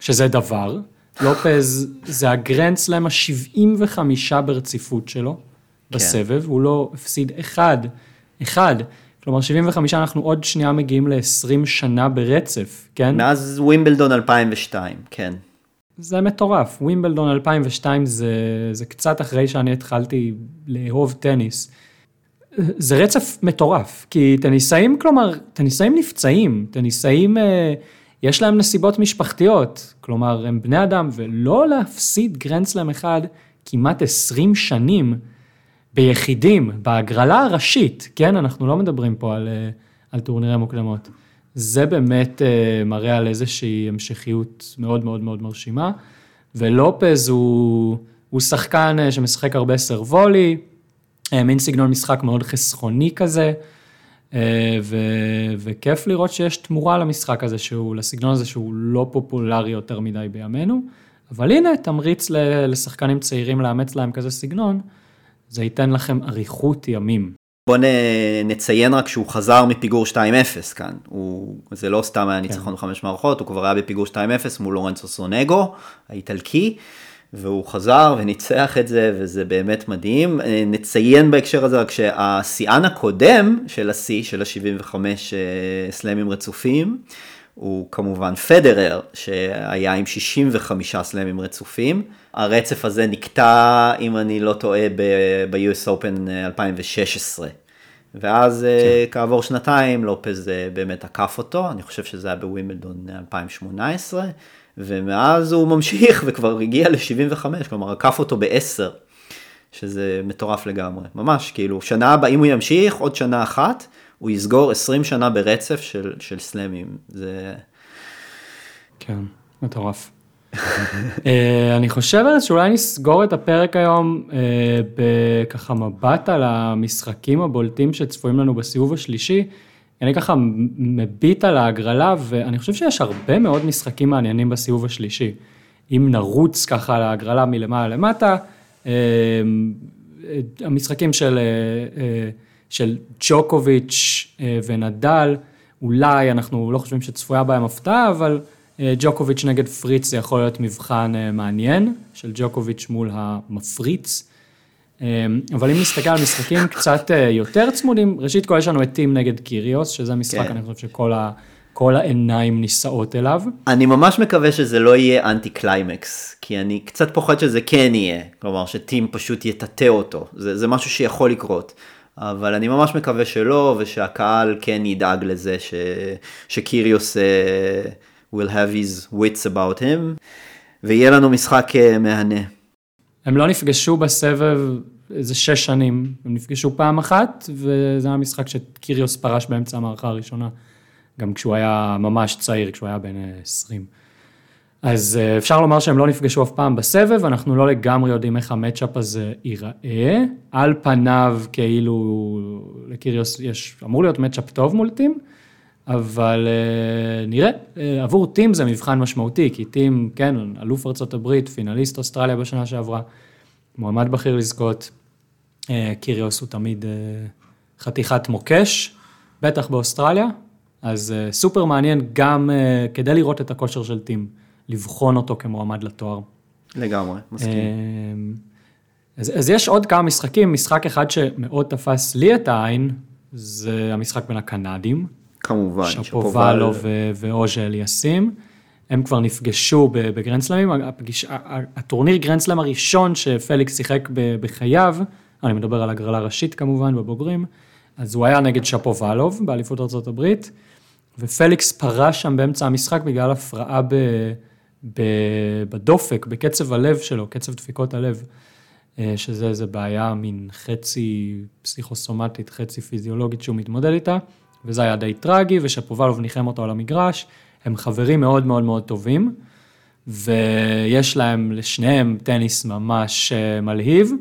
שזה דבר. לופז זה הגרנד סלאם ה-75 ברציפות שלו בסבב, הוא לא הפסיד אחד, אחד. כלומר, 75 אנחנו עוד שנייה מגיעים ל-20 שנה ברצף, כן? מאז ווימבלדון 2002, כן. זה מטורף, ווימבלדון 2002 זה, זה קצת אחרי שאני התחלתי לאהוב טניס. זה רצף מטורף, כי טניסאים, כלומר, טניסאים נפצעים, טניסאים, אה, יש להם נסיבות משפחתיות, כלומר, הם בני אדם, ולא להפסיד גרנדסלאם אחד כמעט 20 שנים ביחידים, בהגרלה הראשית, כן, אנחנו לא מדברים פה על, אה, על טורנירי מוקדמות. זה באמת אה, מראה על איזושהי המשכיות מאוד מאוד מאוד מרשימה, ולופז הוא, הוא שחקן אה, שמשחק הרבה סרבולי, אה, מין סגנון משחק מאוד חסכוני כזה, ו, וכיף לראות שיש תמורה למשחק הזה, שהוא, לסגנון הזה שהוא לא פופולרי יותר מדי בימינו, אבל הנה, תמריץ לשחקנים צעירים לאמץ להם כזה סגנון, זה ייתן לכם אריכות ימים. בוא נ... נציין רק שהוא חזר מפיגור 2-0 כאן, הוא... זה לא סתם היה ניצחון בחמש מערכות, הוא כבר היה בפיגור 2-0 מול לורנצו סונגו, האיטלקי, והוא חזר וניצח את זה, וזה באמת מדהים. אה, נציין בהקשר הזה רק שהשיאן הקודם של השיא, של ה-75 סלאמים רצופים, הוא כמובן פדרר, שהיה עם 65 סלאמים רצופים. הרצף הזה נקטע, אם אני לא טועה, ב-US Open 2016. ואז כן. כעבור שנתיים לופז באמת עקף אותו, אני חושב שזה היה בווימבלדון 2018, ומאז הוא ממשיך וכבר הגיע ל-75, כלומר עקף אותו ב-10, שזה מטורף לגמרי, ממש, כאילו שנה הבאה, אם הוא ימשיך עוד שנה אחת, הוא יסגור 20 שנה ברצף של, של סלאמים, זה... כן, מטורף. אני חושב שאולי נסגור את הפרק היום בככה מבט על המשחקים הבולטים שצפויים לנו בסיבוב השלישי. אני ככה מביט על ההגרלה ואני חושב שיש הרבה מאוד משחקים מעניינים בסיבוב השלישי. אם נרוץ ככה על ההגרלה מלמעלה למטה, המשחקים של, של ג'וקוביץ' ונדל, אולי אנחנו לא חושבים שצפויה בהם הפתעה, אבל ג'וקוביץ' נגד פריץ זה יכול להיות מבחן מעניין, של ג'וקוביץ' מול המפריץ. אבל אם נסתכל על משחקים קצת יותר צמודים, ראשית כל יש לנו את טים נגד קיריוס, שזה משחק, כן. אני חושב שכל ה... כל העיניים נישאות אליו. אני ממש מקווה שזה לא יהיה אנטי קליימקס, כי אני קצת פוחד שזה כן יהיה, כלומר שטים פשוט יטאטא אותו, זה, זה משהו שיכול לקרות. אבל אני ממש מקווה שלא, ושהקהל כן ידאג לזה ש, שקיריוס uh, will have his wits about him, ויהיה לנו משחק uh, מהנה. הם לא נפגשו בסבב איזה שש שנים, הם נפגשו פעם אחת, וזה היה משחק שקיריוס פרש באמצע המערכה הראשונה, גם כשהוא היה ממש צעיר, כשהוא היה בן 20. אז אה, אפשר לומר שהם לא נפגשו אף פעם בסבב, אנחנו לא לגמרי יודעים איך המצ'אפ הזה ייראה. על פניו, כאילו, לקיריוס יש, אמור להיות מצ'אפ טוב מול טים, אבל אה, נראה, אה, עבור טים זה מבחן משמעותי, כי טים, כן, אלוף ארה"ב, פינליסט אוסטרליה בשנה שעברה, מועמד בכיר לזכות, קיריוס הוא תמיד חתיכת מוקש, בטח באוסטרליה, אז סופר מעניין גם כדי לראות את הכושר של טים. לבחון אותו כמועמד לתואר. לגמרי, מסכים. אמ, אז, אז יש עוד כמה משחקים, משחק אחד שמאוד תפס לי את העין, זה המשחק בין הקנדים. כמובן, שפובלו ואוז'ה אליאסים. הם כבר נפגשו בגרנדסלמים, הפגיש, הטורניר גרנדסלם הראשון שפליקס שיחק בחייו, אני מדבר על הגרלה ראשית כמובן, בבוגרים, אז הוא היה נגד שפובלוב באליפות ארה"ב, ופליקס פרש שם באמצע המשחק בגלל הפרעה ב... בדופק, בקצב הלב שלו, קצב דפיקות הלב, אה, שזה איזה בעיה מין חצי פסיכוסומטית, חצי פיזיולוגית שהוא מתמודד איתה, וזה היה די טרגי, ושפובלוב ניחם אותו על המגרש, הם חברים מאוד מאוד מאוד טובים, ויש להם לשניהם טניס ממש אה, מלהיב.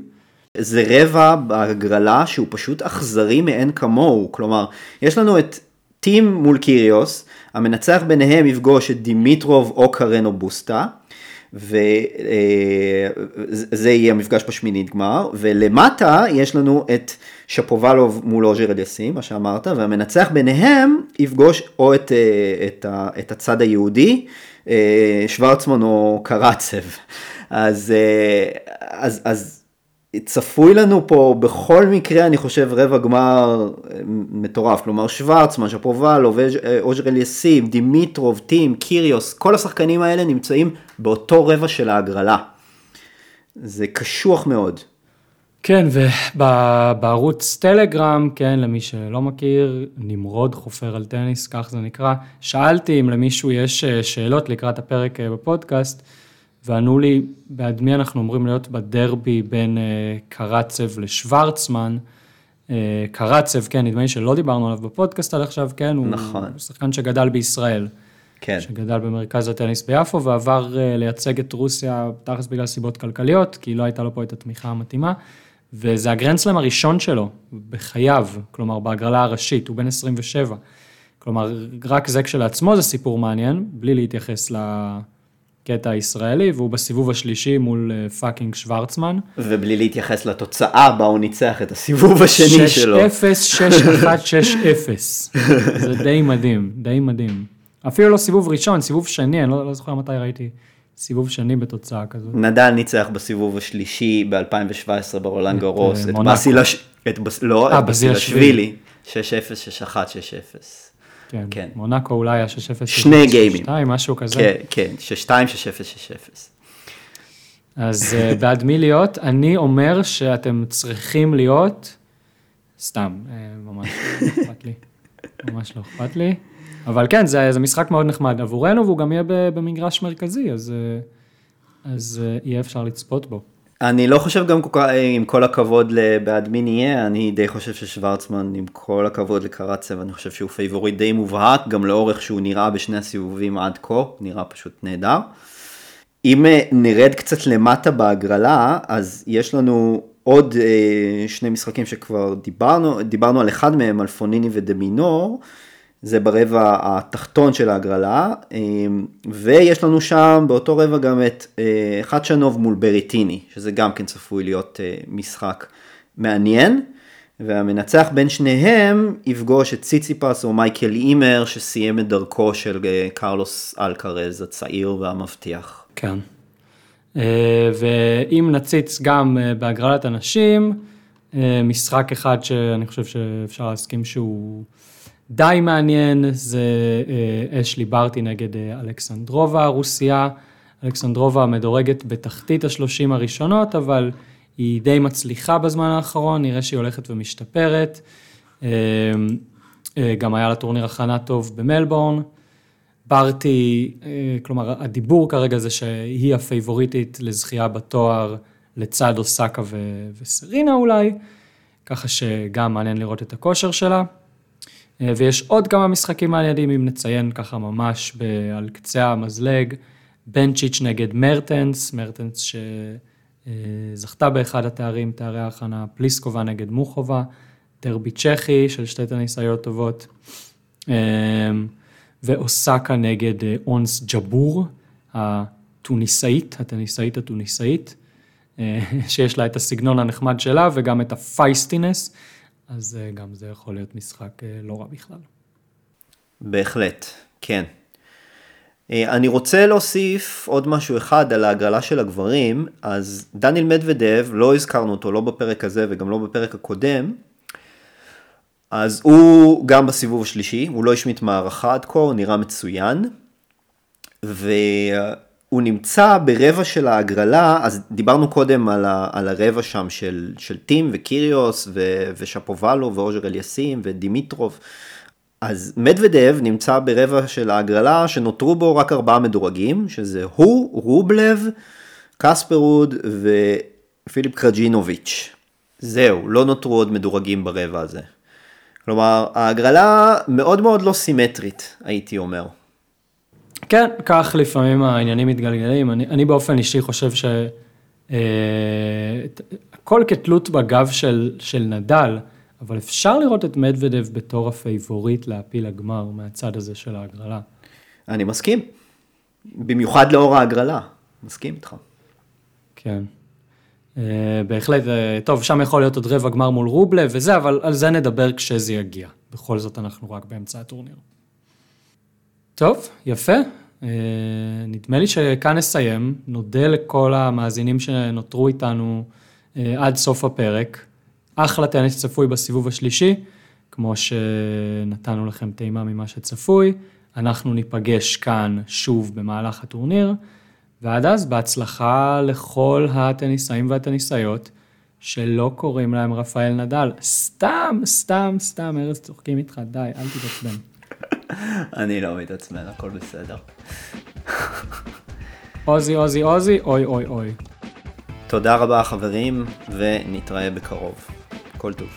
זה רבע בהגרלה שהוא פשוט אכזרי מאין כמוהו, כלומר, יש לנו את טים מול קיריוס, המנצח ביניהם יפגוש את דימיטרוב או קרנו בוסטה, וזה אה, יהיה המפגש בשמינית גמר, ולמטה יש לנו את שפובלוב מול אוז'ר אליסים, מה שאמרת, והמנצח ביניהם יפגוש או את, אה, את, את הצד היהודי, אה, שוורצמן או קרצב. אז, אז, אז צפוי לנו פה בכל מקרה, אני חושב, רבע גמר אה, מטורף. כלומר, שוורצמן, שפובלו, אוז'ר אליסים, דימיטרוב, טים, קיריוס, כל השחקנים האלה נמצאים באותו רבע של ההגרלה. זה קשוח מאוד. כן, ובערוץ טלגרם, כן, למי שלא מכיר, נמרוד חופר על טניס, כך זה נקרא. שאלתי אם למישהו יש אה, שאלות לקראת הפרק אה, בפודקאסט. וענו לי, בעד מי אנחנו אמורים להיות בדרבי בין אה, קרצב לשוורצמן. אה, קרצב, כן, נדמה לי שלא דיברנו עליו בפודקאסט עד עכשיו, כן, נכון. הוא שחקן שגדל בישראל. כן. שגדל במרכז הטניס ביפו ועבר אה, לייצג את רוסיה, תכלס בגלל סיבות כלכליות, כי לא הייתה לו פה את התמיכה המתאימה. וזה הגרנדסלם הראשון שלו בחייו, כלומר בהגרלה הראשית, הוא בן 27. כלומר, רק זה כשלעצמו זה סיפור מעניין, בלי להתייחס ל... קטע הישראלי, והוא בסיבוב השלישי מול אה, fucking שוורצמן. ובלי להתייחס לתוצאה בה הוא ניצח את הסיבוב השני 6 שלו. 6-0, 6-1, 6-0. זה די מדהים, די מדהים. אפילו לא סיבוב ראשון, סיבוב שני, אני לא, לא זוכר מתי ראיתי סיבוב שני בתוצאה כזאת. נדל ניצח בסיבוב השלישי ב-2017 ברולנד גרוס, את, את באסילש... את בס... לא, אה, את בסילשווילי. 6-0, 6-1, 6-0. כן, כן. מונאקו אולי היה 6-0, 6-0, שני גיימים. 2, משהו כזה. כן, כן, 6-2, 6-0, 6-0. אז אה, בעד מי להיות? אני אומר שאתם צריכים להיות, סתם, אה, ממש לא אכפת לי, ממש לא אכפת לי, אבל כן, זה, זה משחק מאוד נחמד עבורנו, והוא גם יהיה במגרש מרכזי, אז, אה, אז יהיה אפשר לצפות בו. אני לא חושב גם עם כל הכבוד לבעד מי נהיה, אני די חושב ששוורצמן עם כל הכבוד לקרצב, אני חושב שהוא פייבוריט די מובהק, גם לאורך שהוא נראה בשני הסיבובים עד כה, נראה פשוט נהדר. אם אה, נרד קצת למטה בהגרלה, אז יש לנו עוד אה, שני משחקים שכבר דיברנו, דיברנו על אחד מהם, על פוניני ודמינור. זה ברבע התחתון של ההגרלה, אמ, ויש לנו שם באותו רבע גם את אה, חדשנוב מול בריטיני, שזה גם כן צפוי להיות אה, משחק מעניין, והמנצח בין שניהם יפגוש את ציציפס או מייקל אימר שסיים את דרכו של אה, קרלוס אלקרז הצעיר והמבטיח. כן. ואם נציץ גם בהגרלת הנשים, משחק אחד שאני חושב שאפשר להסכים שהוא... די מעניין, זה אה, אשלי ברטי נגד אה, אלכסנדרובה הרוסיה. אלכסנדרובה מדורגת בתחתית השלושים הראשונות, אבל היא די מצליחה בזמן האחרון, נראה שהיא הולכת ומשתפרת. אה, גם היה לה טורניר הכנה טוב במלבורן. ברטי, כלומר, הדיבור כרגע זה שהיא הפייבוריטית לזכייה בתואר לצד אוסקה ו- וסרינה אולי, ככה שגם מעניין לראות את הכושר שלה. אה, ויש עוד כמה משחקים מעניינים, אם נציין ככה ממש ב- על קצה המזלג, בנצ'יץ' נגד מרטנס, מרטנס שזכתה באחד התארים, תארי ההכנה, פליסקובה נגד מוחובה, דרבי צ'כי של שתי טניסאיות טובות, אה, ואוסקה נגד אה, אונס ג'בור, הטוניסאית, הטניסאית הטוניסאית, אה, שיש לה את הסגנון הנחמד שלה וגם את הפייסטינס, אז גם זה יכול להיות משחק לא רע בכלל. בהחלט, כן. אני רוצה להוסיף עוד משהו אחד על ההגרלה של הגברים, אז דניאל מדוודב, לא הזכרנו אותו לא בפרק הזה וגם לא בפרק הקודם, אז הוא גם בסיבוב השלישי, הוא לא השמיט מערכה עד כה, הוא נראה מצוין. והוא נמצא ברבע של ההגרלה, אז דיברנו קודם על, ה, על הרבע שם של, של טים וקיריוס ו, ושפובלוב ואוז'ה אליאסים ודימיטרוב. אז מדוודב נמצא ברבע של ההגרלה שנותרו בו רק ארבעה מדורגים, שזה הוא, רובלב, קספר רוד ופיליפ קריינוביץ'. זהו, לא נותרו עוד מדורגים ברבע הזה. כלומר, ההגרלה מאוד מאוד לא סימטרית, הייתי אומר. כן, כך לפעמים העניינים מתגלגלים. אני, אני באופן אישי חושב ש... אה, הכל כתלות בגב של, של נדל, אבל אפשר לראות את מדוודב בתור הפייבוריט להפיל הגמר מהצד הזה של ההגרלה. אני מסכים. במיוחד לאור ההגרלה. מסכים איתך. כן. אה, בהחלט, אה, טוב, שם יכול להיות עוד רבע גמר מול רובלה וזה, אבל על זה נדבר כשזה יגיע. בכל זאת אנחנו רק באמצע הטורניר. טוב, יפה. אה, נדמה לי שכאן נסיים. נודה לכל המאזינים שנותרו איתנו עד סוף הפרק. אחלה טניס צפוי בסיבוב השלישי, כמו שנתנו לכם טעימה ממה שצפוי. אנחנו ניפגש כאן שוב במהלך הטורניר. ועד אז בהצלחה לכל הטניסאים והטניסאיות שלא קוראים להם רפאל נדל. סתם, סתם, סתם, ארז צוחקים איתך, די, אל תתעצבן. אני לא מתעצבן, הכל בסדר. עוזי, עוזי, עוזי, אוי, אוי, אוי. תודה רבה חברים, ונתראה בקרוב. כל טוב.